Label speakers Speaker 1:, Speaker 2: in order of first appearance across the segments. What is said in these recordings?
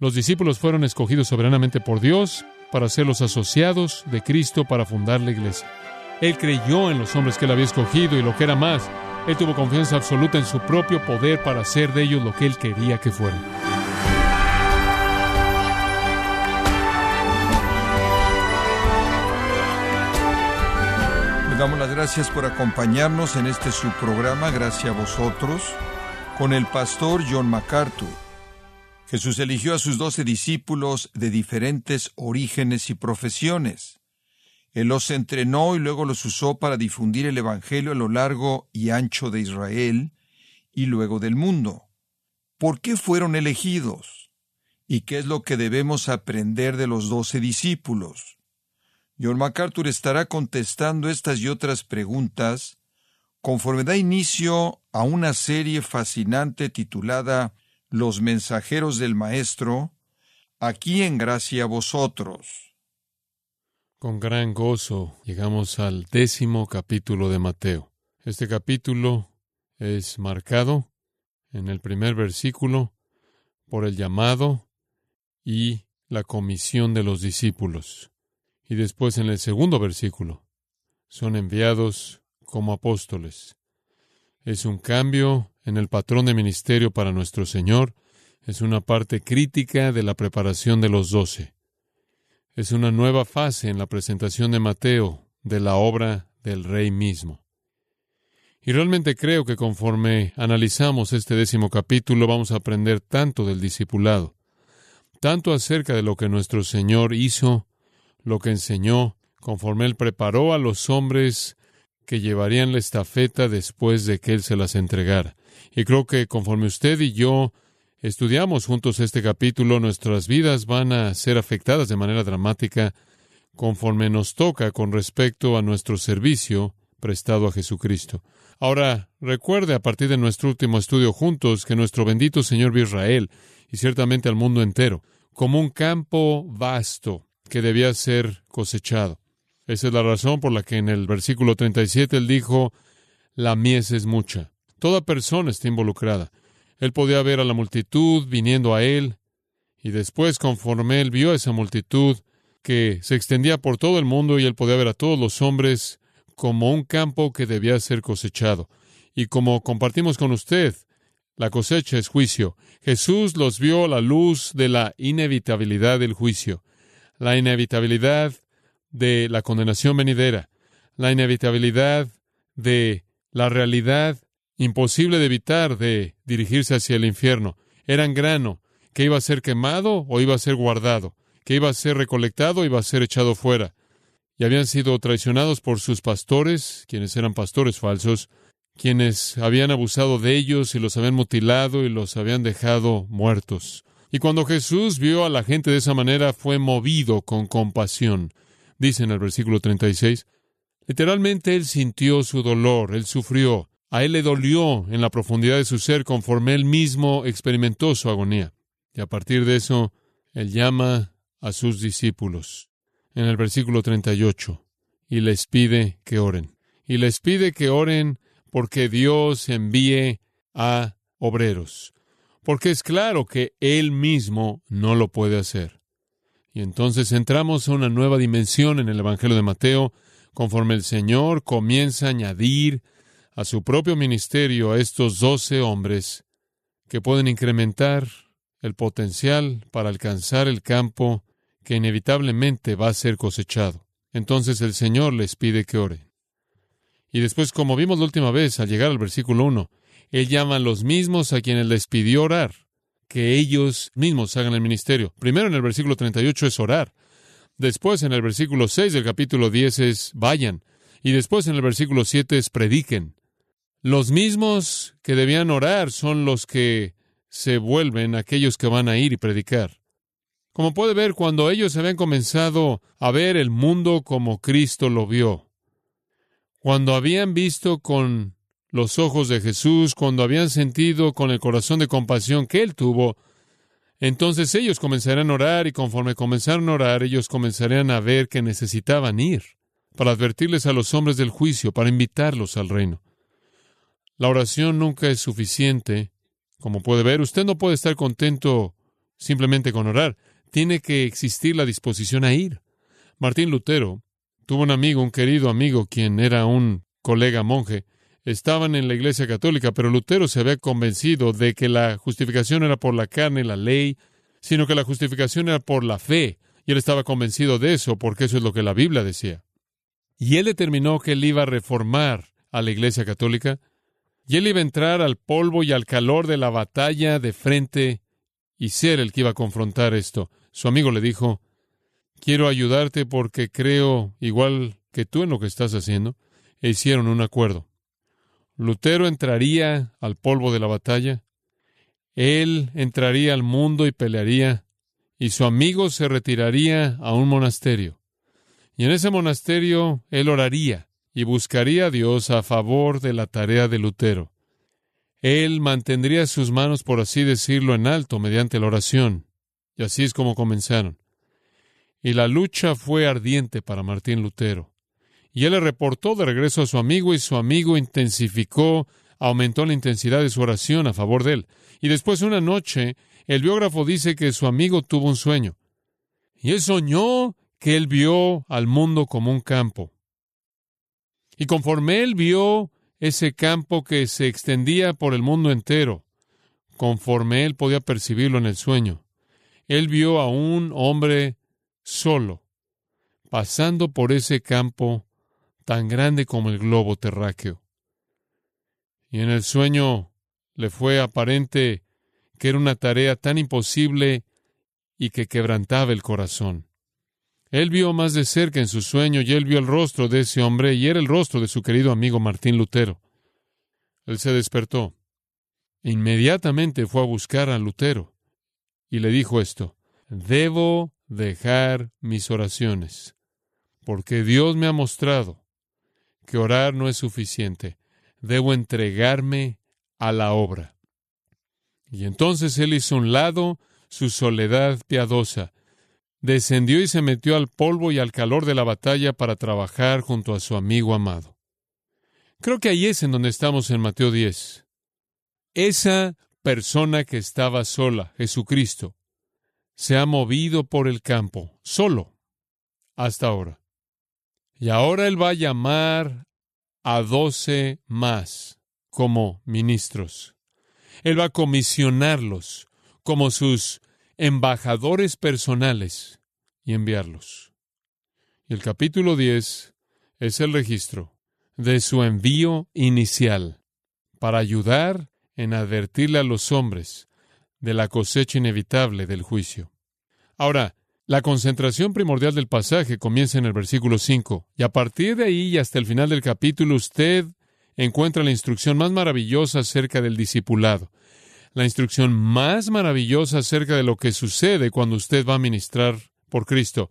Speaker 1: Los discípulos fueron escogidos soberanamente por Dios para ser los asociados de Cristo para fundar la iglesia. Él creyó en los hombres que él había escogido y lo que era más, él tuvo confianza absoluta en su propio poder para hacer de ellos lo que él quería que fueran.
Speaker 2: Le damos las gracias por acompañarnos en este subprograma, gracias a vosotros, con el pastor John MacArthur. Jesús eligió a sus doce discípulos de diferentes orígenes y profesiones. Él los entrenó y luego los usó para difundir el Evangelio a lo largo y ancho de Israel y luego del mundo. ¿Por qué fueron elegidos? ¿Y qué es lo que debemos aprender de los doce discípulos? John MacArthur estará contestando estas y otras preguntas conforme da inicio a una serie fascinante titulada Los mensajeros del Maestro, aquí en gracia vosotros.
Speaker 1: Con gran gozo llegamos al décimo capítulo de Mateo. Este capítulo es marcado en el primer versículo por el llamado y la comisión de los discípulos. Y después en el segundo versículo, son enviados como apóstoles. Es un cambio en el patrón de ministerio para nuestro Señor, es una parte crítica de la preparación de los doce. Es una nueva fase en la presentación de Mateo de la obra del Rey mismo. Y realmente creo que conforme analizamos este décimo capítulo vamos a aprender tanto del discipulado, tanto acerca de lo que nuestro Señor hizo lo que enseñó, conforme Él preparó a los hombres que llevarían la estafeta después de que Él se las entregara. Y creo que conforme usted y yo estudiamos juntos este capítulo, nuestras vidas van a ser afectadas de manera dramática conforme nos toca con respecto a nuestro servicio prestado a Jesucristo. Ahora, recuerde a partir de nuestro último estudio juntos que nuestro bendito Señor vio Israel, y ciertamente al mundo entero, como un campo vasto, que debía ser cosechado. Esa es la razón por la que en el versículo 37 él dijo, la mies es mucha. Toda persona está involucrada. Él podía ver a la multitud viniendo a él, y después, conforme él vio a esa multitud que se extendía por todo el mundo, y él podía ver a todos los hombres como un campo que debía ser cosechado. Y como compartimos con usted, la cosecha es juicio. Jesús los vio a la luz de la inevitabilidad del juicio la inevitabilidad de la condenación venidera, la inevitabilidad de la realidad imposible de evitar de dirigirse hacia el infierno. Eran grano que iba a ser quemado o iba a ser guardado, que iba a ser recolectado o iba a ser echado fuera. Y habían sido traicionados por sus pastores, quienes eran pastores falsos, quienes habían abusado de ellos y los habían mutilado y los habían dejado muertos. Y cuando Jesús vio a la gente de esa manera, fue movido con compasión. Dice en el versículo 36, literalmente él sintió su dolor, él sufrió, a él le dolió en la profundidad de su ser conforme él mismo experimentó su agonía. Y a partir de eso, él llama a sus discípulos en el versículo 38 y les pide que oren. Y les pide que oren porque Dios envíe a obreros porque es claro que Él mismo no lo puede hacer. Y entonces entramos a una nueva dimensión en el Evangelio de Mateo, conforme el Señor comienza a añadir a su propio ministerio a estos doce hombres que pueden incrementar el potencial para alcanzar el campo que inevitablemente va a ser cosechado. Entonces el Señor les pide que oren. Y después, como vimos la última vez al llegar al versículo 1, él llama a los mismos a quienes les pidió orar, que ellos mismos hagan el ministerio. Primero en el versículo 38 es orar. Después en el versículo 6 del capítulo 10 es vayan. Y después en el versículo 7 es prediquen. Los mismos que debían orar son los que se vuelven aquellos que van a ir y predicar. Como puede ver, cuando ellos habían comenzado a ver el mundo como Cristo lo vio, cuando habían visto con los ojos de Jesús, cuando habían sentido con el corazón de compasión que Él tuvo, entonces ellos comenzarían a orar y conforme comenzaron a orar, ellos comenzarían a ver que necesitaban ir para advertirles a los hombres del juicio, para invitarlos al reino. La oración nunca es suficiente. Como puede ver, usted no puede estar contento simplemente con orar. Tiene que existir la disposición a ir. Martín Lutero tuvo un amigo, un querido amigo, quien era un colega monje. Estaban en la Iglesia Católica, pero Lutero se había convencido de que la justificación era por la carne, la ley, sino que la justificación era por la fe. Y él estaba convencido de eso, porque eso es lo que la Biblia decía. Y él determinó que él iba a reformar a la Iglesia Católica, y él iba a entrar al polvo y al calor de la batalla de frente y ser el que iba a confrontar esto. Su amigo le dijo, quiero ayudarte porque creo igual que tú en lo que estás haciendo. E hicieron un acuerdo. Lutero entraría al polvo de la batalla, él entraría al mundo y pelearía, y su amigo se retiraría a un monasterio. Y en ese monasterio él oraría y buscaría a Dios a favor de la tarea de Lutero. Él mantendría sus manos, por así decirlo, en alto mediante la oración. Y así es como comenzaron. Y la lucha fue ardiente para Martín Lutero. Y él le reportó de regreso a su amigo y su amigo intensificó, aumentó la intensidad de su oración a favor de él. Y después una noche, el biógrafo dice que su amigo tuvo un sueño. Y él soñó que él vio al mundo como un campo. Y conforme él vio ese campo que se extendía por el mundo entero, conforme él podía percibirlo en el sueño. Él vio a un hombre solo, pasando por ese campo tan grande como el globo terráqueo. Y en el sueño le fue aparente que era una tarea tan imposible y que quebrantaba el corazón. Él vio más de cerca en su sueño y él vio el rostro de ese hombre y era el rostro de su querido amigo Martín Lutero. Él se despertó. Inmediatamente fue a buscar a Lutero y le dijo esto, debo dejar mis oraciones, porque Dios me ha mostrado que orar no es suficiente, debo entregarme a la obra. Y entonces él hizo un lado su soledad piadosa, descendió y se metió al polvo y al calor de la batalla para trabajar junto a su amigo amado. Creo que ahí es en donde estamos en Mateo 10. Esa persona que estaba sola, Jesucristo, se ha movido por el campo, solo, hasta ahora. Y ahora Él va a llamar a doce más como ministros. Él va a comisionarlos como sus embajadores personales y enviarlos. Y el capítulo 10 es el registro de su envío inicial para ayudar en advertirle a los hombres de la cosecha inevitable del juicio. Ahora, la concentración primordial del pasaje comienza en el versículo 5, y a partir de ahí y hasta el final del capítulo usted encuentra la instrucción más maravillosa acerca del discipulado la instrucción más maravillosa acerca de lo que sucede cuando usted va a ministrar por Cristo.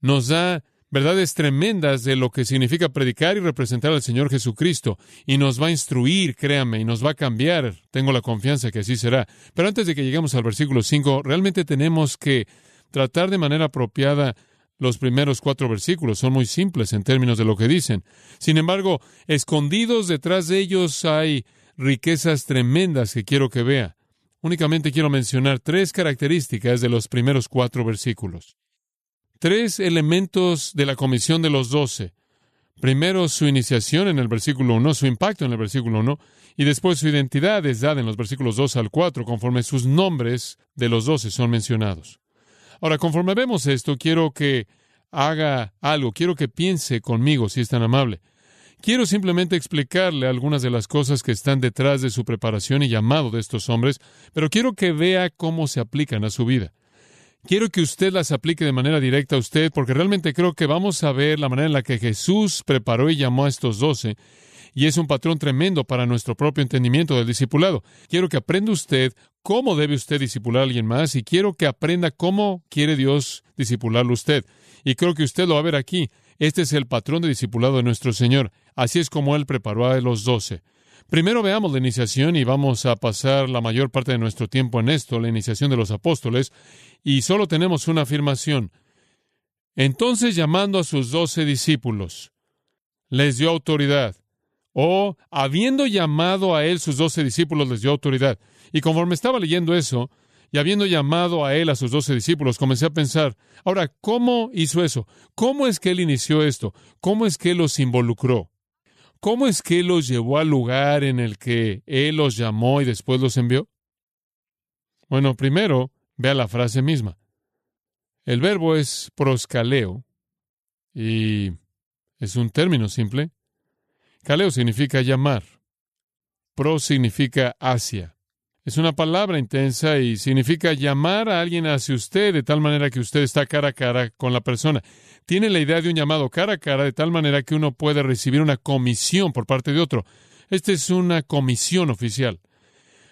Speaker 1: Nos da verdades tremendas de lo que significa predicar y representar al Señor Jesucristo, y nos va a instruir, créame, y nos va a cambiar. Tengo la confianza que así será. Pero antes de que lleguemos al versículo 5, realmente tenemos que tratar de manera apropiada los primeros cuatro versículos. Son muy simples en términos de lo que dicen. Sin embargo, escondidos detrás de ellos hay riquezas tremendas que quiero que vea. Únicamente quiero mencionar tres características de los primeros cuatro versículos. Tres elementos de la comisión de los doce. Primero, su iniciación en el versículo 1, su impacto en el versículo 1, y después su identidad es dada en los versículos 2 al 4, conforme sus nombres de los doce son mencionados. Ahora, conforme vemos esto, quiero que haga algo, quiero que piense conmigo, si es tan amable. Quiero simplemente explicarle algunas de las cosas que están detrás de su preparación y llamado de estos hombres, pero quiero que vea cómo se aplican a su vida. Quiero que usted las aplique de manera directa a usted, porque realmente creo que vamos a ver la manera en la que Jesús preparó y llamó a estos doce, y es un patrón tremendo para nuestro propio entendimiento del discipulado. Quiero que aprenda usted cómo debe usted discipular a alguien más, y quiero que aprenda cómo quiere Dios discipularlo usted. Y creo que usted lo va a ver aquí. Este es el patrón de discipulado de nuestro Señor. Así es como Él preparó a los doce. Primero veamos la iniciación y vamos a pasar la mayor parte de nuestro tiempo en esto, la iniciación de los apóstoles, y solo tenemos una afirmación. Entonces llamando a sus doce discípulos, les dio autoridad. O, habiendo llamado a él sus doce discípulos, les dio autoridad. Y conforme estaba leyendo eso, Y habiendo llamado a él a sus doce discípulos, comencé a pensar, ahora, ¿cómo hizo eso? ¿Cómo es que él inició esto? ¿Cómo es que él los involucró? ¿Cómo es que él los llevó al lugar en el que él los llamó y después los envió? Bueno, primero, vea la frase misma. El verbo es proscaleo y es un término simple. Caleo significa llamar. Pro significa hacia. Es una palabra intensa y significa llamar a alguien hacia usted de tal manera que usted está cara a cara con la persona. Tiene la idea de un llamado cara a cara de tal manera que uno puede recibir una comisión por parte de otro. Esta es una comisión oficial.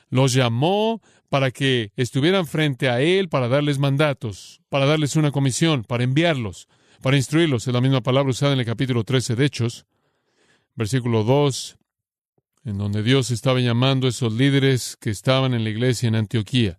Speaker 1: Los llamó para que estuvieran frente a él, para darles mandatos, para darles una comisión, para enviarlos, para instruirlos. Es la misma palabra usada en el capítulo 13 de Hechos, versículo 2 en donde Dios estaba llamando a esos líderes que estaban en la iglesia en Antioquía.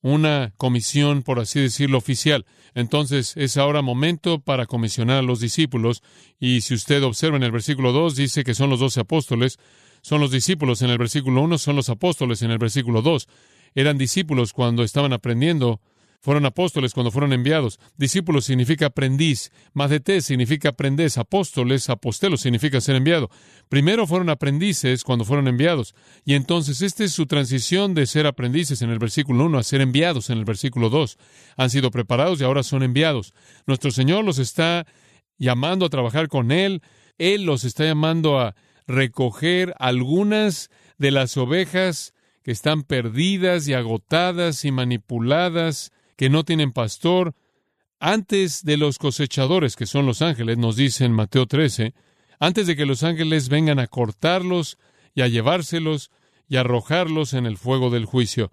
Speaker 1: Una comisión, por así decirlo, oficial. Entonces es ahora momento para comisionar a los discípulos. Y si usted observa en el versículo 2, dice que son los doce apóstoles, son los discípulos en el versículo 1, son los apóstoles en el versículo 2. Eran discípulos cuando estaban aprendiendo fueron apóstoles cuando fueron enviados. Discípulos significa aprendiz. Madete significa aprendiz. Apóstoles, apostelos significa ser enviado. Primero fueron aprendices cuando fueron enviados. Y entonces esta es su transición de ser aprendices en el versículo 1 a ser enviados en el versículo 2. Han sido preparados y ahora son enviados. Nuestro Señor los está llamando a trabajar con Él. Él los está llamando a recoger algunas de las ovejas que están perdidas y agotadas y manipuladas que no tienen pastor, antes de los cosechadores, que son los ángeles, nos dice en Mateo 13, antes de que los ángeles vengan a cortarlos y a llevárselos y arrojarlos en el fuego del juicio.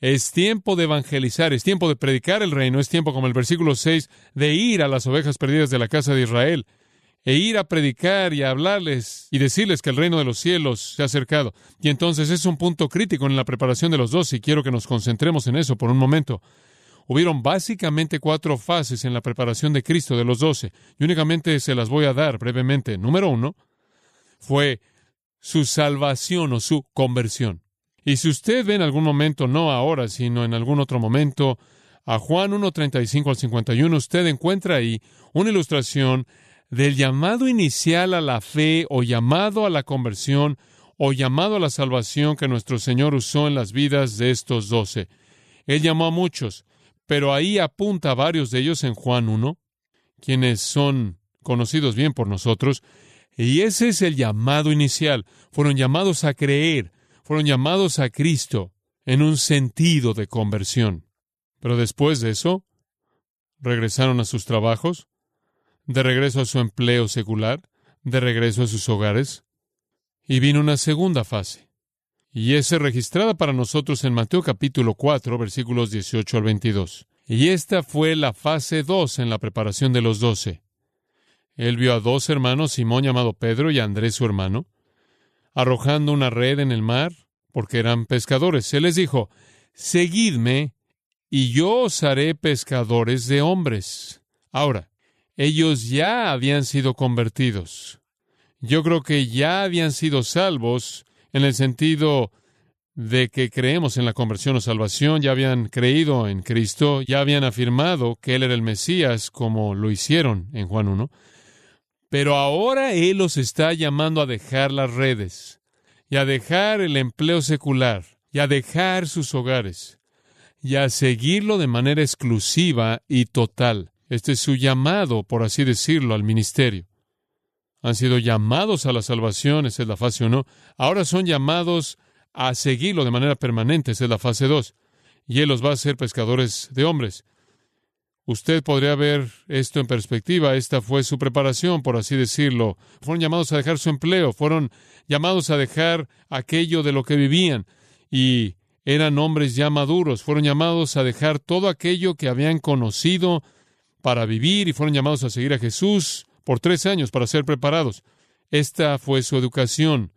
Speaker 1: Es tiempo de evangelizar, es tiempo de predicar el reino, es tiempo, como el versículo 6, de ir a las ovejas perdidas de la casa de Israel, e ir a predicar y a hablarles y decirles que el reino de los cielos se ha acercado. Y entonces es un punto crítico en la preparación de los dos, y quiero que nos concentremos en eso por un momento. Hubieron básicamente cuatro fases en la preparación de Cristo de los doce, y únicamente se las voy a dar brevemente. Número uno fue su salvación o su conversión. Y si usted ve en algún momento, no ahora, sino en algún otro momento, a Juan 1.35 al 51, usted encuentra ahí una ilustración del llamado inicial a la fe o llamado a la conversión o llamado a la salvación que nuestro Señor usó en las vidas de estos doce. Él llamó a muchos, pero ahí apunta a varios de ellos en Juan 1, quienes son conocidos bien por nosotros, y ese es el llamado inicial. Fueron llamados a creer, fueron llamados a Cristo en un sentido de conversión. Pero después de eso, regresaron a sus trabajos, de regreso a su empleo secular, de regreso a sus hogares, y vino una segunda fase, y es registrada para nosotros en Mateo capítulo 4, versículos 18 al 22. Y esta fue la fase 2 en la preparación de los doce. Él vio a dos hermanos, Simón llamado Pedro y Andrés su hermano, arrojando una red en el mar, porque eran pescadores. Él les dijo, Seguidme, y yo os haré pescadores de hombres. Ahora, ellos ya habían sido convertidos. Yo creo que ya habían sido salvos en el sentido de que creemos en la conversión o salvación, ya habían creído en Cristo, ya habían afirmado que Él era el Mesías, como lo hicieron en Juan 1. Pero ahora Él los está llamando a dejar las redes, y a dejar el empleo secular, y a dejar sus hogares, y a seguirlo de manera exclusiva y total. Este es su llamado, por así decirlo, al ministerio han sido llamados a la salvación, esa es la fase 1, ahora son llamados a seguirlo de manera permanente, esa es la fase 2, y Él los va a hacer pescadores de hombres. Usted podría ver esto en perspectiva, esta fue su preparación, por así decirlo. Fueron llamados a dejar su empleo, fueron llamados a dejar aquello de lo que vivían, y eran hombres ya maduros, fueron llamados a dejar todo aquello que habían conocido para vivir, y fueron llamados a seguir a Jesús, por tres años para ser preparados. Esta fue su educación.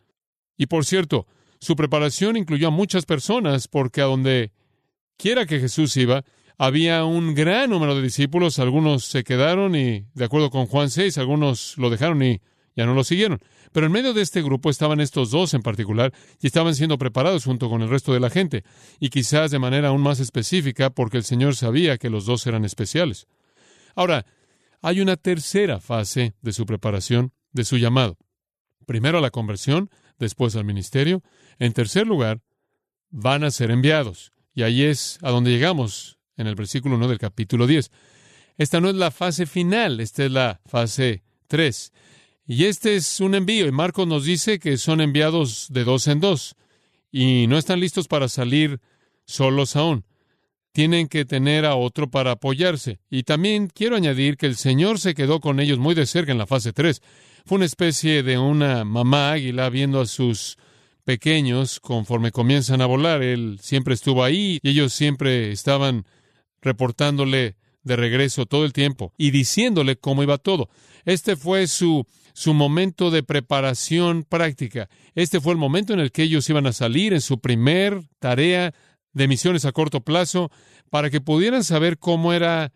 Speaker 1: Y por cierto, su preparación incluyó a muchas personas porque a donde quiera que Jesús iba, había un gran número de discípulos, algunos se quedaron y, de acuerdo con Juan 6, algunos lo dejaron y ya no lo siguieron. Pero en medio de este grupo estaban estos dos en particular y estaban siendo preparados junto con el resto de la gente, y quizás de manera aún más específica porque el Señor sabía que los dos eran especiales. Ahora, hay una tercera fase de su preparación, de su llamado. Primero a la conversión, después al ministerio. En tercer lugar, van a ser enviados. Y ahí es a donde llegamos en el versículo 1 del capítulo 10. Esta no es la fase final, esta es la fase 3. Y este es un envío, y Marcos nos dice que son enviados de dos en dos, y no están listos para salir solos aún. Tienen que tener a otro para apoyarse. Y también quiero añadir que el Señor se quedó con ellos muy de cerca en la fase 3. Fue una especie de una mamá águila viendo a sus pequeños conforme comienzan a volar. Él siempre estuvo ahí y ellos siempre estaban reportándole de regreso todo el tiempo y diciéndole cómo iba todo. Este fue su, su momento de preparación práctica. Este fue el momento en el que ellos iban a salir en su primer tarea de misiones a corto plazo para que pudieran saber cómo era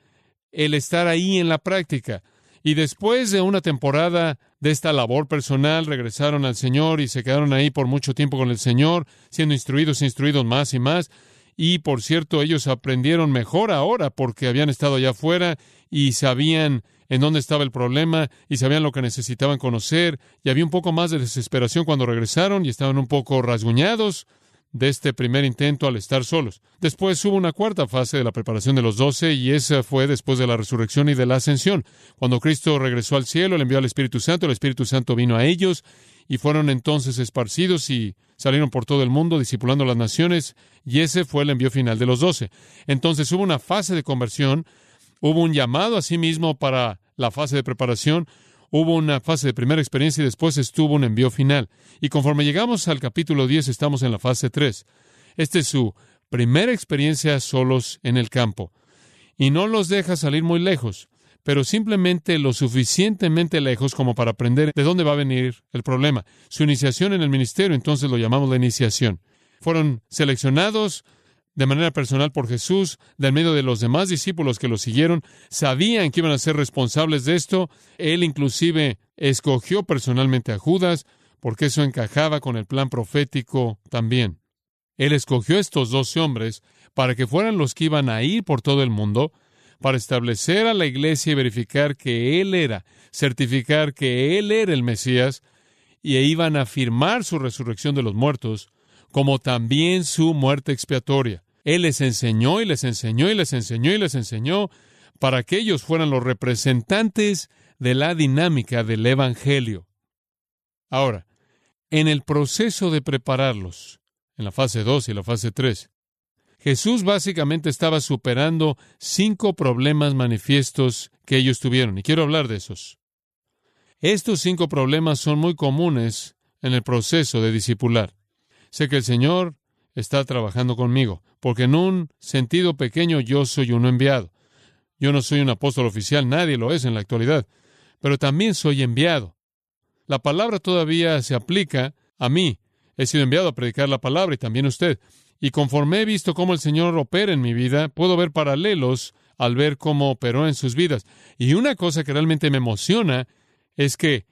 Speaker 1: el estar ahí en la práctica. Y después de una temporada de esta labor personal, regresaron al Señor y se quedaron ahí por mucho tiempo con el Señor, siendo instruidos, instruidos más y más. Y por cierto, ellos aprendieron mejor ahora porque habían estado allá afuera y sabían en dónde estaba el problema y sabían lo que necesitaban conocer. Y había un poco más de desesperación cuando regresaron y estaban un poco rasguñados de este primer intento al estar solos. Después hubo una cuarta fase de la preparación de los doce y esa fue después de la resurrección y de la ascensión. Cuando Cristo regresó al cielo, le envió al Espíritu Santo, el Espíritu Santo vino a ellos y fueron entonces esparcidos y salieron por todo el mundo discipulando las naciones y ese fue el envío final de los doce. Entonces hubo una fase de conversión, hubo un llamado a sí mismo para la fase de preparación, hubo una fase de primera experiencia y después estuvo un envío final. Y conforme llegamos al capítulo 10 estamos en la fase 3. Esta es su primera experiencia solos en el campo. Y no los deja salir muy lejos pero simplemente lo suficientemente lejos como para aprender de dónde va a venir el problema. Su iniciación en el ministerio, entonces lo llamamos la iniciación. Fueron seleccionados de manera personal por Jesús, del medio de los demás discípulos que lo siguieron, sabían que iban a ser responsables de esto. Él inclusive escogió personalmente a Judas, porque eso encajaba con el plan profético también. Él escogió a estos doce hombres para que fueran los que iban a ir por todo el mundo, para establecer a la iglesia y verificar que Él era, certificar que Él era el Mesías, y iban a afirmar su resurrección de los muertos, como también su muerte expiatoria. Él les enseñó y les enseñó y les enseñó y les enseñó para que ellos fueran los representantes de la dinámica del Evangelio. Ahora, en el proceso de prepararlos, en la fase 2 y la fase 3, Jesús básicamente estaba superando cinco problemas manifiestos que ellos tuvieron, y quiero hablar de esos. Estos cinco problemas son muy comunes en el proceso de discipular. Sé que el Señor está trabajando conmigo, porque en un sentido pequeño yo soy uno enviado. Yo no soy un apóstol oficial, nadie lo es en la actualidad, pero también soy enviado. La palabra todavía se aplica a mí. He sido enviado a predicar la palabra y también usted. Y conforme he visto cómo el Señor opera en mi vida, puedo ver paralelos al ver cómo operó en sus vidas. Y una cosa que realmente me emociona es que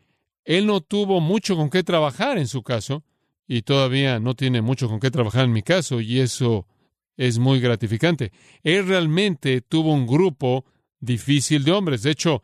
Speaker 1: Él no tuvo mucho con qué trabajar en su caso, y todavía no tiene mucho con qué trabajar en mi caso, y eso es muy gratificante. Él realmente tuvo un grupo difícil de hombres. De hecho,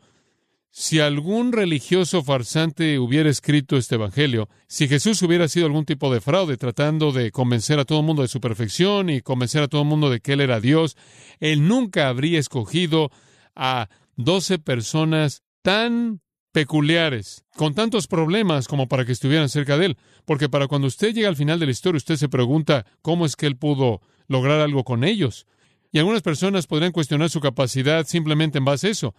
Speaker 1: si algún religioso farsante hubiera escrito este Evangelio, si Jesús hubiera sido algún tipo de fraude tratando de convencer a todo el mundo de su perfección y convencer a todo el mundo de que Él era Dios, Él nunca habría escogido a doce personas tan peculiares, con tantos problemas como para que estuvieran cerca de Él. Porque para cuando usted llega al final de la historia, usted se pregunta cómo es que Él pudo lograr algo con ellos. Y algunas personas podrían cuestionar su capacidad simplemente en base a eso.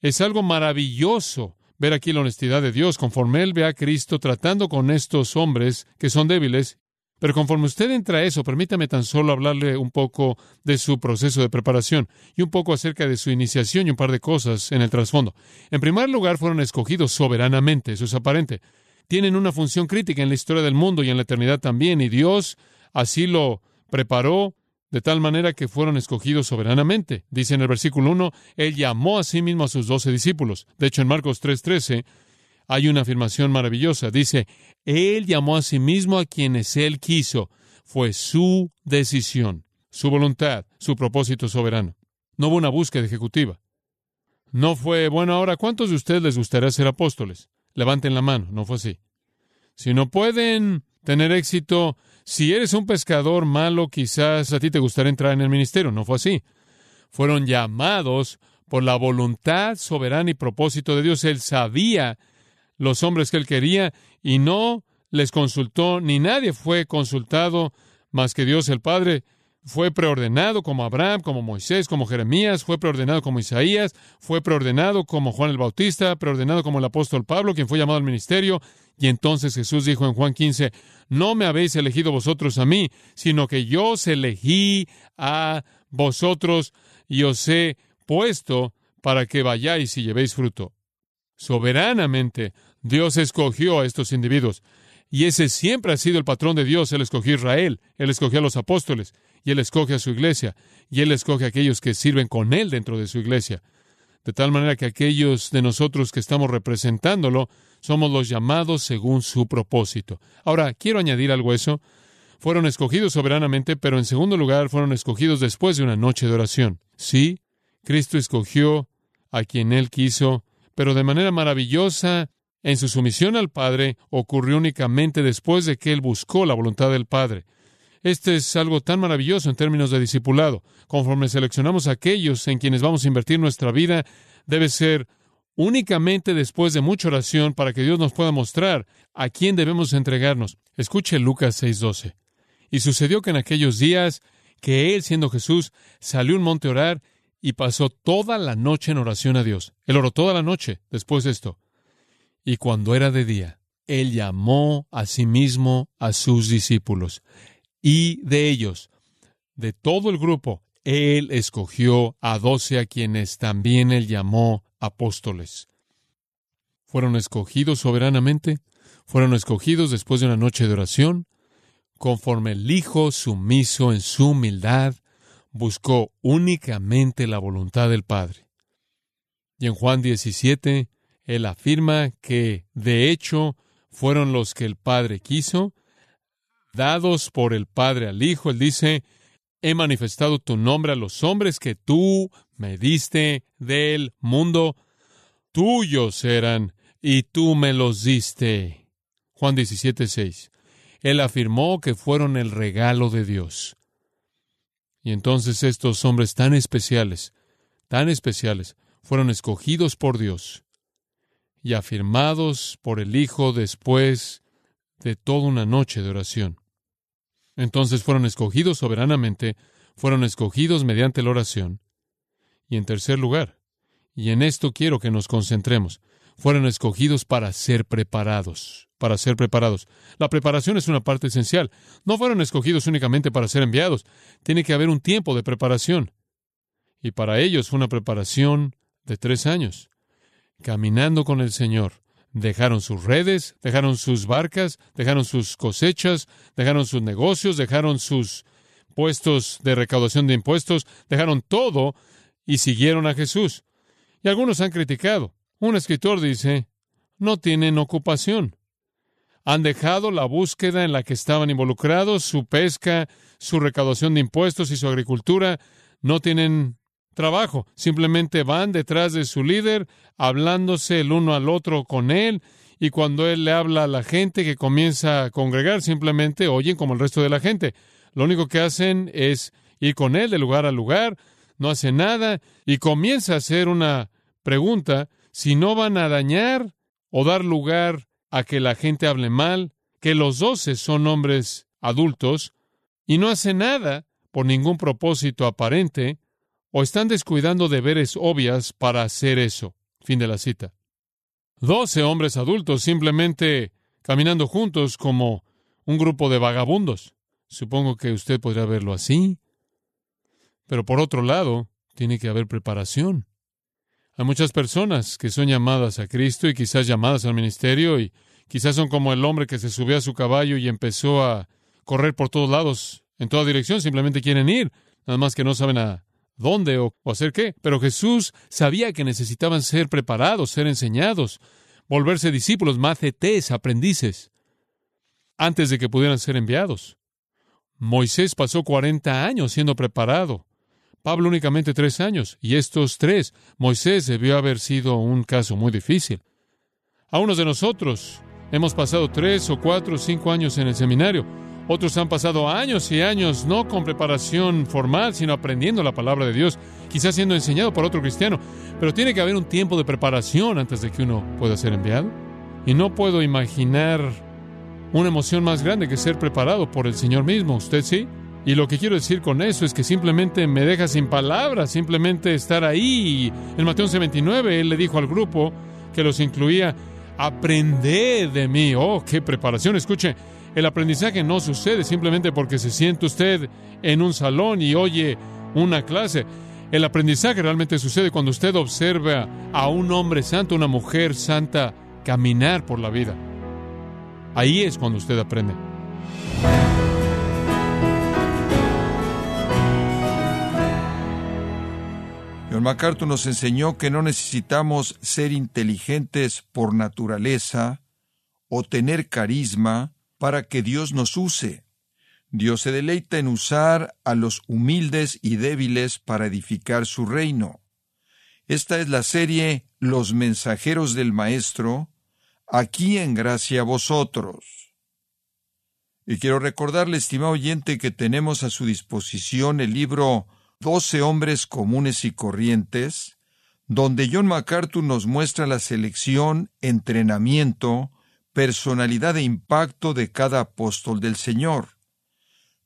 Speaker 1: Es algo maravilloso ver aquí la honestidad de Dios, conforme Él ve a Cristo tratando con estos hombres que son débiles. Pero conforme usted entra a eso, permítame tan solo hablarle un poco de su proceso de preparación y un poco acerca de su iniciación y un par de cosas en el trasfondo. En primer lugar, fueron escogidos soberanamente, eso es aparente. Tienen una función crítica en la historia del mundo y en la eternidad también, y Dios así lo preparó de tal manera que fueron escogidos soberanamente. Dice en el versículo 1, Él llamó a sí mismo a sus doce discípulos. De hecho, en Marcos 3:13, hay una afirmación maravillosa. Dice, Él llamó a sí mismo a quienes Él quiso. Fue su decisión, su voluntad, su propósito soberano. No hubo una búsqueda ejecutiva. No fue, bueno, ahora, ¿cuántos de ustedes les gustaría ser apóstoles? Levanten la mano. No fue así. Si no pueden tener éxito, si eres un pescador malo, quizás a ti te gustaría entrar en el ministerio. No fue así. Fueron llamados por la voluntad soberana y propósito de Dios. Él sabía los hombres que él quería y no les consultó, ni nadie fue consultado más que Dios el Padre. Fue preordenado como Abraham, como Moisés, como Jeremías, fue preordenado como Isaías, fue preordenado como Juan el Bautista, preordenado como el apóstol Pablo, quien fue llamado al ministerio. Y entonces Jesús dijo en Juan 15, no me habéis elegido vosotros a mí, sino que yo os elegí a vosotros y os he puesto para que vayáis y llevéis fruto. Soberanamente, Dios escogió a estos individuos. Y ese siempre ha sido el patrón de Dios. Él escogió a Israel, Él escogió a los apóstoles, y Él escoge a su iglesia, y Él escoge a aquellos que sirven con Él dentro de su iglesia. De tal manera que aquellos de nosotros que estamos representándolo somos los llamados según su propósito. Ahora, quiero añadir algo a eso. Fueron escogidos soberanamente, pero en segundo lugar fueron escogidos después de una noche de oración. Sí, Cristo escogió a quien Él quiso, pero de manera maravillosa en su sumisión al Padre ocurrió únicamente después de que Él buscó la voluntad del Padre. Este es algo tan maravilloso en términos de discipulado. Conforme seleccionamos a aquellos en quienes vamos a invertir nuestra vida, debe ser únicamente después de mucha oración para que Dios nos pueda mostrar a quién debemos entregarnos. Escuche Lucas 6:12. Y sucedió que en aquellos días que él, siendo Jesús, salió un monte a orar y pasó toda la noche en oración a Dios. Él oró toda la noche después de esto. Y cuando era de día, él llamó a sí mismo a sus discípulos. Y de ellos, de todo el grupo, él escogió a doce a quienes también él llamó apóstoles. Fueron escogidos soberanamente, fueron escogidos después de una noche de oración, conforme el Hijo sumiso en su humildad buscó únicamente la voluntad del Padre. Y en Juan 17, él afirma que, de hecho, fueron los que el Padre quiso, dados por el Padre al Hijo. Él dice, he manifestado tu nombre a los hombres que tú me diste del mundo. Tuyos eran y tú me los diste. Juan 17, 6. Él afirmó que fueron el regalo de Dios. Y entonces estos hombres tan especiales, tan especiales, fueron escogidos por Dios y afirmados por el Hijo después de toda una noche de oración. Entonces fueron escogidos soberanamente, fueron escogidos mediante la oración. Y en tercer lugar, y en esto quiero que nos concentremos, fueron escogidos para ser preparados, para ser preparados. La preparación es una parte esencial. No fueron escogidos únicamente para ser enviados, tiene que haber un tiempo de preparación. Y para ellos fue una preparación de tres años, caminando con el Señor. Dejaron sus redes, dejaron sus barcas, dejaron sus cosechas, dejaron sus negocios, dejaron sus puestos de recaudación de impuestos, dejaron todo y siguieron a Jesús. Y algunos han criticado. Un escritor dice, no tienen ocupación. Han dejado la búsqueda en la que estaban involucrados, su pesca, su recaudación de impuestos y su agricultura. No tienen trabajo. Simplemente van detrás de su líder, hablándose el uno al otro con él, y cuando él le habla a la gente que comienza a congregar, simplemente oyen como el resto de la gente. Lo único que hacen es ir con él de lugar a lugar, no hace nada, y comienza a hacer una pregunta si no van a dañar o dar lugar a que la gente hable mal, que los doce son hombres adultos, y no hace nada por ningún propósito aparente, o están descuidando deberes obvias para hacer eso. Fin de la cita. Doce hombres adultos simplemente caminando juntos como un grupo de vagabundos. Supongo que usted podría verlo así. Pero por otro lado, tiene que haber preparación. Hay muchas personas que son llamadas a Cristo y quizás llamadas al ministerio y quizás son como el hombre que se subió a su caballo y empezó a correr por todos lados, en toda dirección, simplemente quieren ir, nada más que no saben a dónde o, hacer qué. Pero Jesús sabía que necesitaban ser preparados, ser enseñados. volverse discípulos, macetés, aprendices, antes de que pudieran ser enviados. Moisés pasó 40 años siendo preparado. Pablo únicamente tres años, y estos tres, Moisés debió haber sido un caso muy difícil. A unos de nosotros hemos pasado tres o cuatro o cinco años en el seminario. Otros han pasado años y años no con preparación formal, sino aprendiendo la palabra de Dios, quizás siendo enseñado por otro cristiano. Pero tiene que haber un tiempo de preparación antes de que uno pueda ser enviado. Y no puedo imaginar una emoción más grande que ser preparado por el Señor mismo. ¿Usted sí? Y lo que quiero decir con eso es que simplemente me deja sin palabras, simplemente estar ahí. En Mateo 11:29 él le dijo al grupo que los incluía, aprended de mí. Oh, qué preparación. Escuche, el aprendizaje no sucede simplemente porque se siente usted en un salón y oye una clase. El aprendizaje realmente sucede cuando usted observa a un hombre santo, una mujer santa caminar por la vida. Ahí es cuando usted aprende.
Speaker 2: John MacArthur nos enseñó que no necesitamos ser inteligentes por naturaleza o tener carisma para que Dios nos use. Dios se deleita en usar a los humildes y débiles para edificar su reino. Esta es la serie Los mensajeros del Maestro, aquí en gracia a vosotros. Y quiero recordarle, estimado oyente, que tenemos a su disposición el libro Doce hombres comunes y corrientes, donde John MacArthur nos muestra la selección, entrenamiento, personalidad e impacto de cada apóstol del Señor.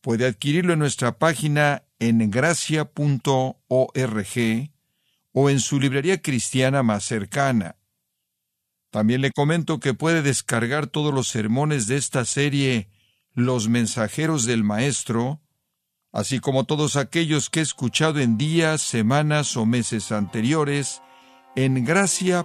Speaker 2: Puede adquirirlo en nuestra página en gracia.org o en su librería cristiana más cercana. También le comento que puede descargar todos los sermones de esta serie Los mensajeros del Maestro, así como todos aquellos que he escuchado en días, semanas o meses anteriores, en gracia.org.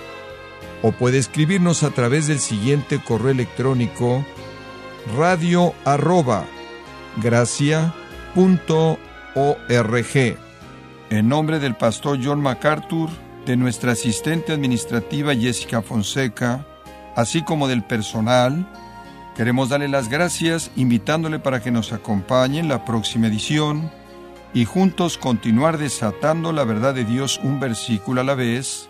Speaker 2: O puede escribirnos a través del siguiente correo electrónico radio arroba gracia.org. En nombre del pastor John MacArthur, de nuestra asistente administrativa Jessica Fonseca, así como del personal, queremos darle las gracias invitándole para que nos acompañe en la próxima edición y juntos continuar desatando la verdad de Dios un versículo a la vez,